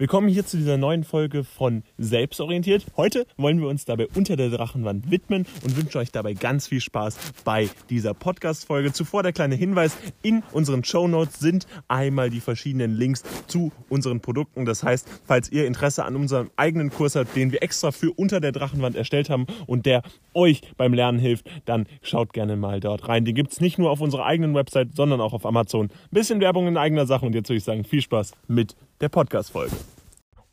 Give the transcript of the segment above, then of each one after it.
Willkommen hier zu dieser neuen Folge von Selbstorientiert. Heute wollen wir uns dabei unter der Drachenwand widmen und wünschen euch dabei ganz viel Spaß bei dieser Podcast-Folge. Zuvor der kleine Hinweis, in unseren Show Notes sind einmal die verschiedenen Links zu unseren Produkten. Das heißt, falls ihr Interesse an unserem eigenen Kurs habt, den wir extra für unter der Drachenwand erstellt haben und der euch beim Lernen hilft, dann schaut gerne mal dort rein. Den gibt es nicht nur auf unserer eigenen Website, sondern auch auf Amazon. Ein bisschen Werbung in eigener Sache und jetzt würde ich sagen, viel Spaß mit der Podcast-Folge.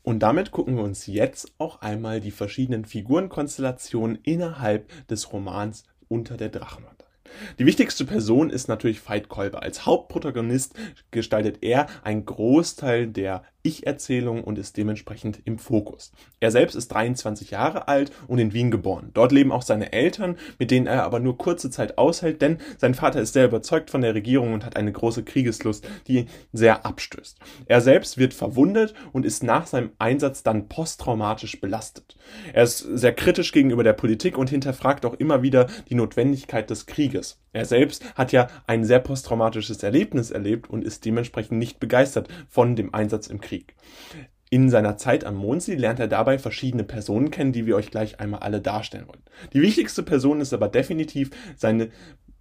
Und damit gucken wir uns jetzt auch einmal die verschiedenen Figurenkonstellationen innerhalb des Romans Unter der Drachenwand die wichtigste Person ist natürlich Veit Kolber. Als Hauptprotagonist gestaltet er einen Großteil der ich-Erzählung und ist dementsprechend im Fokus. Er selbst ist 23 Jahre alt und in Wien geboren. Dort leben auch seine Eltern, mit denen er aber nur kurze Zeit aushält, denn sein Vater ist sehr überzeugt von der Regierung und hat eine große Kriegeslust, die ihn sehr abstößt. Er selbst wird verwundet und ist nach seinem Einsatz dann posttraumatisch belastet. Er ist sehr kritisch gegenüber der Politik und hinterfragt auch immer wieder die Notwendigkeit des Krieges. Er selbst hat ja ein sehr posttraumatisches Erlebnis erlebt und ist dementsprechend nicht begeistert von dem Einsatz im Krieg. Krieg. In seiner Zeit am Mondsee lernt er dabei verschiedene Personen kennen, die wir euch gleich einmal alle darstellen wollen. Die wichtigste Person ist aber definitiv seine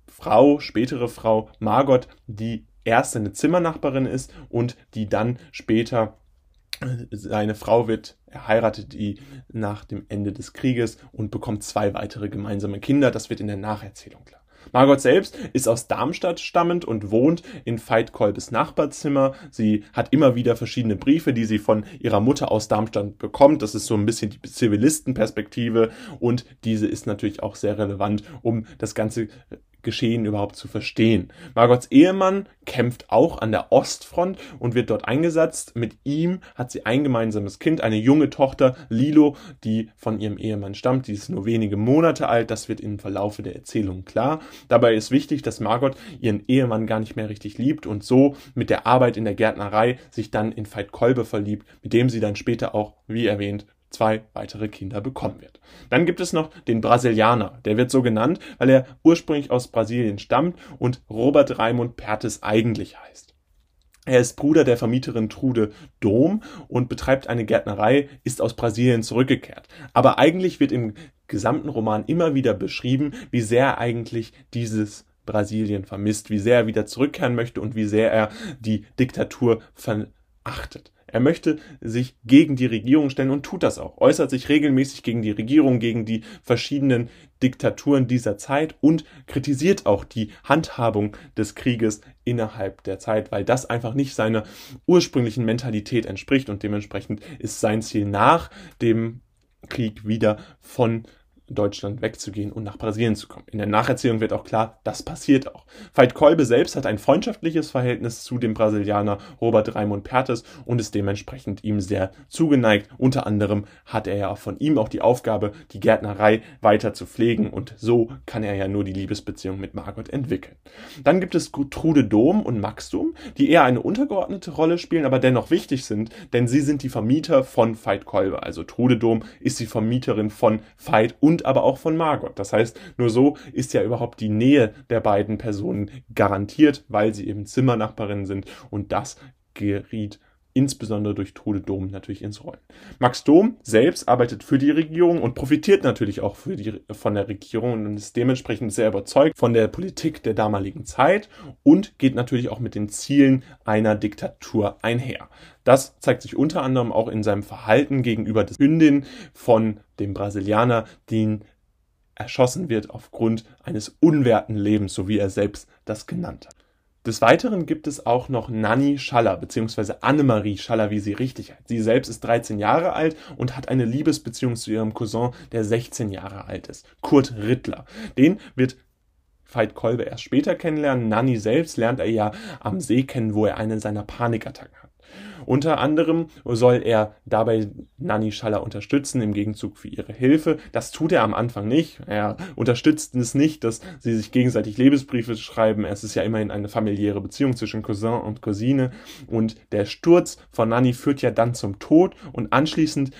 Frau, spätere Frau Margot, die erst seine Zimmernachbarin ist und die dann später äh, seine Frau wird, er heiratet die nach dem Ende des Krieges und bekommt zwei weitere gemeinsame Kinder. Das wird in der Nacherzählung klar. Margot selbst ist aus Darmstadt stammend und wohnt in Veit Kolbes Nachbarzimmer. Sie hat immer wieder verschiedene Briefe, die sie von ihrer Mutter aus Darmstadt bekommt. Das ist so ein bisschen die Zivilistenperspektive und diese ist natürlich auch sehr relevant, um das ganze Geschehen überhaupt zu verstehen. Margots Ehemann kämpft auch an der Ostfront und wird dort eingesetzt. Mit ihm hat sie ein gemeinsames Kind, eine junge Tochter, Lilo, die von ihrem Ehemann stammt. Die ist nur wenige Monate alt. Das wird im Verlaufe der Erzählung klar. Dabei ist wichtig, dass Margot ihren Ehemann gar nicht mehr richtig liebt und so mit der Arbeit in der Gärtnerei sich dann in Veit Kolbe verliebt, mit dem sie dann später auch, wie erwähnt, zwei weitere Kinder bekommen wird. Dann gibt es noch den Brasilianer. Der wird so genannt, weil er ursprünglich aus Brasilien stammt und Robert Raimund Pertes eigentlich heißt. Er ist Bruder der Vermieterin Trude Dom und betreibt eine Gärtnerei, ist aus Brasilien zurückgekehrt. Aber eigentlich wird im gesamten Roman immer wieder beschrieben, wie sehr eigentlich dieses Brasilien vermisst, wie sehr er wieder zurückkehren möchte und wie sehr er die Diktatur verachtet. Er möchte sich gegen die Regierung stellen und tut das auch, äußert sich regelmäßig gegen die Regierung, gegen die verschiedenen Diktaturen dieser Zeit und kritisiert auch die Handhabung des Krieges innerhalb der Zeit, weil das einfach nicht seiner ursprünglichen Mentalität entspricht und dementsprechend ist sein Ziel nach dem Krieg wieder von Deutschland wegzugehen und nach Brasilien zu kommen. In der Nacherzählung wird auch klar, das passiert auch. Veit Kolbe selbst hat ein freundschaftliches Verhältnis zu dem Brasilianer Robert Raimund Pertes und ist dementsprechend ihm sehr zugeneigt. Unter anderem hat er ja von ihm auch die Aufgabe, die Gärtnerei weiter zu pflegen und so kann er ja nur die Liebesbeziehung mit Margot entwickeln. Dann gibt es Trude Dom und Max Dom, die eher eine untergeordnete Rolle spielen, aber dennoch wichtig sind, denn sie sind die Vermieter von Veit Kolbe. Also Trude Dom ist die Vermieterin von Veit und und aber auch von Margot. Das heißt, nur so ist ja überhaupt die Nähe der beiden Personen garantiert, weil sie eben Zimmernachbarinnen sind und das geriet insbesondere durch Trude Dom natürlich ins Rollen. Max Dom selbst arbeitet für die Regierung und profitiert natürlich auch die, von der Regierung und ist dementsprechend sehr überzeugt von der Politik der damaligen Zeit und geht natürlich auch mit den Zielen einer Diktatur einher. Das zeigt sich unter anderem auch in seinem Verhalten gegenüber des Hündin von dem Brasilianer, den erschossen wird aufgrund eines unwerten Lebens, so wie er selbst das genannt hat. Des Weiteren gibt es auch noch Nanny Schaller, beziehungsweise Annemarie Schaller, wie sie richtig heißt. Sie selbst ist 13 Jahre alt und hat eine Liebesbeziehung zu ihrem Cousin, der 16 Jahre alt ist. Kurt Rittler. Den wird Veit Kolbe erst später kennenlernen. Nanny selbst lernt er ja am See kennen, wo er eine seiner Panikattacken hat. Unter anderem soll er dabei Nanny Schaller unterstützen im Gegenzug für ihre Hilfe. Das tut er am Anfang nicht. Er unterstützt es nicht, dass sie sich gegenseitig Lebensbriefe schreiben. Es ist ja immerhin eine familiäre Beziehung zwischen Cousin und Cousine. Und der Sturz von Nanny führt ja dann zum Tod und anschließend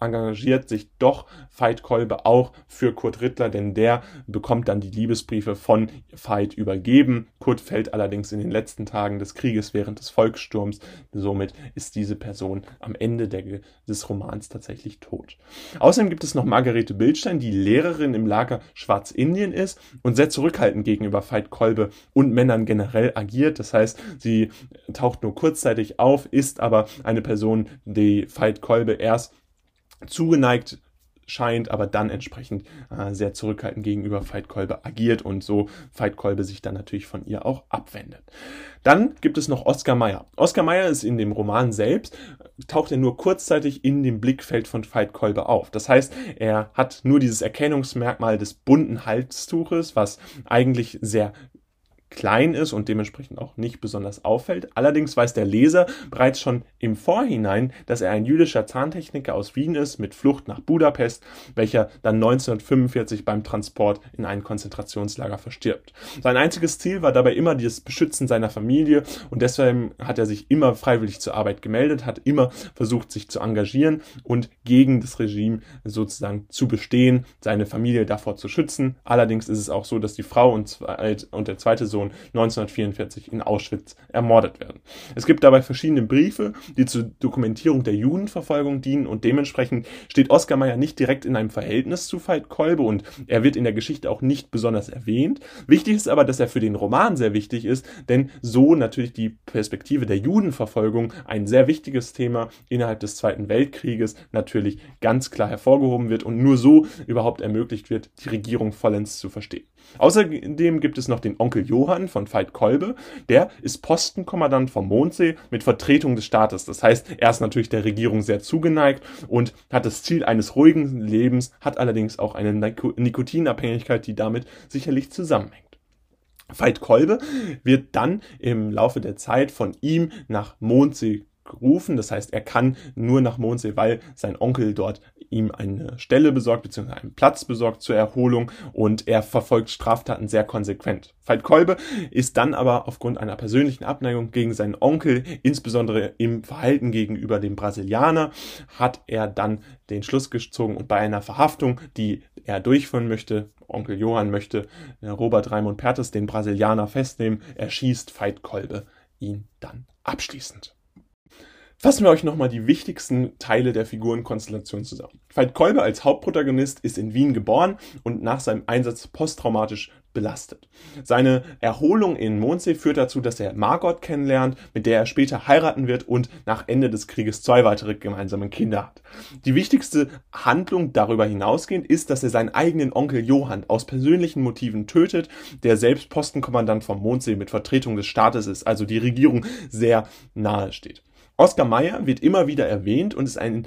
engagiert sich doch Veit Kolbe auch für Kurt Rittler, denn der bekommt dann die Liebesbriefe von Veit übergeben. Kurt fällt allerdings in den letzten Tagen des Krieges während des Volkssturms. Somit ist diese Person am Ende der, des Romans tatsächlich tot. Außerdem gibt es noch Margarete Bildstein, die Lehrerin im Lager Schwarzindien ist und sehr zurückhaltend gegenüber Veit Kolbe und Männern generell agiert. Das heißt, sie taucht nur kurzzeitig auf, ist aber eine Person, die Veit Kolbe erst zugeneigt scheint, aber dann entsprechend äh, sehr zurückhaltend gegenüber Veit Kolbe agiert und so Veit Kolbe sich dann natürlich von ihr auch abwendet. Dann gibt es noch Oskar Meyer. Oskar Meyer ist in dem Roman selbst, taucht er nur kurzzeitig in dem Blickfeld von Veit Kolbe auf. Das heißt, er hat nur dieses Erkennungsmerkmal des bunten Halstuches, was eigentlich sehr klein ist und dementsprechend auch nicht besonders auffällt. Allerdings weiß der Leser bereits schon im Vorhinein, dass er ein jüdischer Zahntechniker aus Wien ist mit Flucht nach Budapest, welcher dann 1945 beim Transport in ein Konzentrationslager verstirbt. Sein einziges Ziel war dabei immer das Beschützen seiner Familie und deswegen hat er sich immer freiwillig zur Arbeit gemeldet, hat immer versucht, sich zu engagieren und gegen das Regime sozusagen zu bestehen, seine Familie davor zu schützen. Allerdings ist es auch so, dass die Frau und, und der zweite Sohn Sohn 1944 in Auschwitz ermordet werden. Es gibt dabei verschiedene Briefe, die zur Dokumentierung der Judenverfolgung dienen und dementsprechend steht Oskar Mayer nicht direkt in einem Verhältnis zu Veit Kolbe und er wird in der Geschichte auch nicht besonders erwähnt. Wichtig ist aber, dass er für den Roman sehr wichtig ist, denn so natürlich die Perspektive der Judenverfolgung ein sehr wichtiges Thema innerhalb des Zweiten Weltkrieges natürlich ganz klar hervorgehoben wird und nur so überhaupt ermöglicht wird, die Regierung vollends zu verstehen. Außerdem gibt es noch den Onkel Johann von Veit Kolbe. Der ist Postenkommandant vom Mondsee mit Vertretung des Staates. Das heißt, er ist natürlich der Regierung sehr zugeneigt und hat das Ziel eines ruhigen Lebens, hat allerdings auch eine Nikotinabhängigkeit, die damit sicherlich zusammenhängt. Veit Kolbe wird dann im Laufe der Zeit von ihm nach Mondsee gerufen. Das heißt, er kann nur nach Mondsee, weil sein Onkel dort ihm eine Stelle besorgt, beziehungsweise einen Platz besorgt zur Erholung und er verfolgt Straftaten sehr konsequent. Veit Kolbe ist dann aber aufgrund einer persönlichen Abneigung gegen seinen Onkel, insbesondere im Verhalten gegenüber dem Brasilianer, hat er dann den Schluss gezogen und bei einer Verhaftung, die er durchführen möchte, Onkel Johann möchte äh, Robert Raimund Pertes, den Brasilianer, festnehmen, erschießt Veit Kolbe ihn dann abschließend. Fassen wir euch nochmal die wichtigsten Teile der Figurenkonstellation zusammen. Veit Kolbe als Hauptprotagonist ist in Wien geboren und nach seinem Einsatz posttraumatisch belastet. Seine Erholung in Mondsee führt dazu, dass er Margot kennenlernt, mit der er später heiraten wird und nach Ende des Krieges zwei weitere gemeinsame Kinder hat. Die wichtigste Handlung darüber hinausgehend ist, dass er seinen eigenen Onkel Johann aus persönlichen Motiven tötet, der selbst Postenkommandant vom Mondsee mit Vertretung des Staates ist, also die Regierung sehr nahe steht. Oskar Mayer wird immer wieder erwähnt und ist ein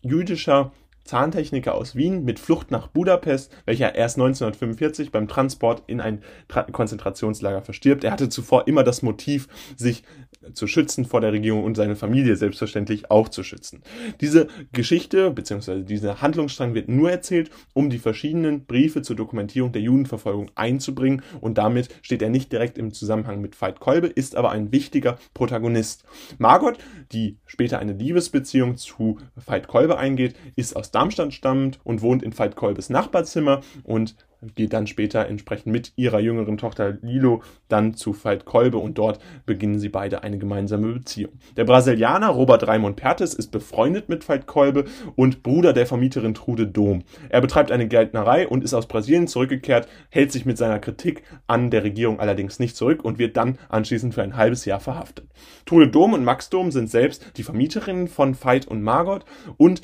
jüdischer Zahntechniker aus Wien mit Flucht nach Budapest, welcher erst 1945 beim Transport in ein Konzentrationslager verstirbt. Er hatte zuvor immer das Motiv, sich zu schützen vor der Regierung und seine Familie selbstverständlich auch zu schützen. Diese Geschichte bzw. dieser Handlungsstrang wird nur erzählt, um die verschiedenen Briefe zur Dokumentierung der Judenverfolgung einzubringen und damit steht er nicht direkt im Zusammenhang mit Veit Kolbe, ist aber ein wichtiger Protagonist. Margot, die später eine Liebesbeziehung zu Veit Kolbe eingeht, ist aus Darmstadt stammend und wohnt in Veit Kolbes Nachbarzimmer. Und geht dann später entsprechend mit ihrer jüngeren Tochter Lilo dann zu Veit Kolbe und dort beginnen sie beide eine gemeinsame Beziehung. Der Brasilianer Robert Raimund Pertes ist befreundet mit Veit Kolbe und Bruder der Vermieterin Trude Dom. Er betreibt eine Gärtnerei und ist aus Brasilien zurückgekehrt, hält sich mit seiner Kritik an der Regierung allerdings nicht zurück und wird dann anschließend für ein halbes Jahr verhaftet. Trude Dom und Max Dom sind selbst die Vermieterinnen von Veit und Margot und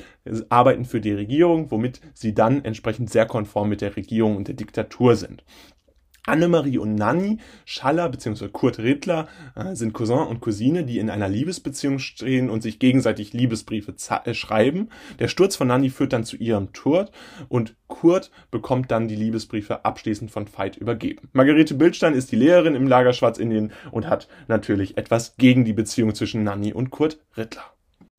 arbeiten für die Regierung, womit sie dann entsprechend sehr konform mit der Regierung und der Diktatur sind. Annemarie und Nanni Schaller bzw. Kurt Rittler äh, sind Cousin und Cousine, die in einer Liebesbeziehung stehen und sich gegenseitig Liebesbriefe äh, schreiben. Der Sturz von Nanni führt dann zu ihrem Tod und Kurt bekommt dann die Liebesbriefe abschließend von Veit übergeben. Margarete Bildstein ist die Lehrerin im Lager Schwarzindien und hat natürlich etwas gegen die Beziehung zwischen Nanni und Kurt Rittler.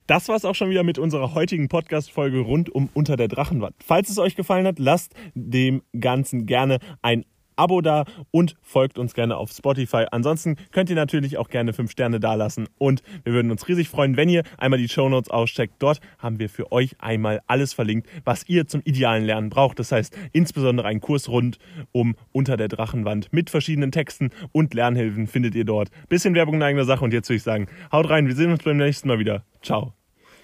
Das war's auch schon wieder mit unserer heutigen Podcast-Folge rund um Unter der Drachenwand. Falls es euch gefallen hat, lasst dem Ganzen gerne ein Abo da und folgt uns gerne auf Spotify. Ansonsten könnt ihr natürlich auch gerne 5 Sterne dalassen und wir würden uns riesig freuen, wenn ihr einmal die Show Notes auscheckt. Dort haben wir für euch einmal alles verlinkt, was ihr zum idealen Lernen braucht. Das heißt insbesondere einen Kurs rund um Unter der Drachenwand mit verschiedenen Texten und Lernhilfen findet ihr dort. Bisschen Werbung in eigener Sache und jetzt würde ich sagen, haut rein, wir sehen uns beim nächsten Mal wieder. Ciao.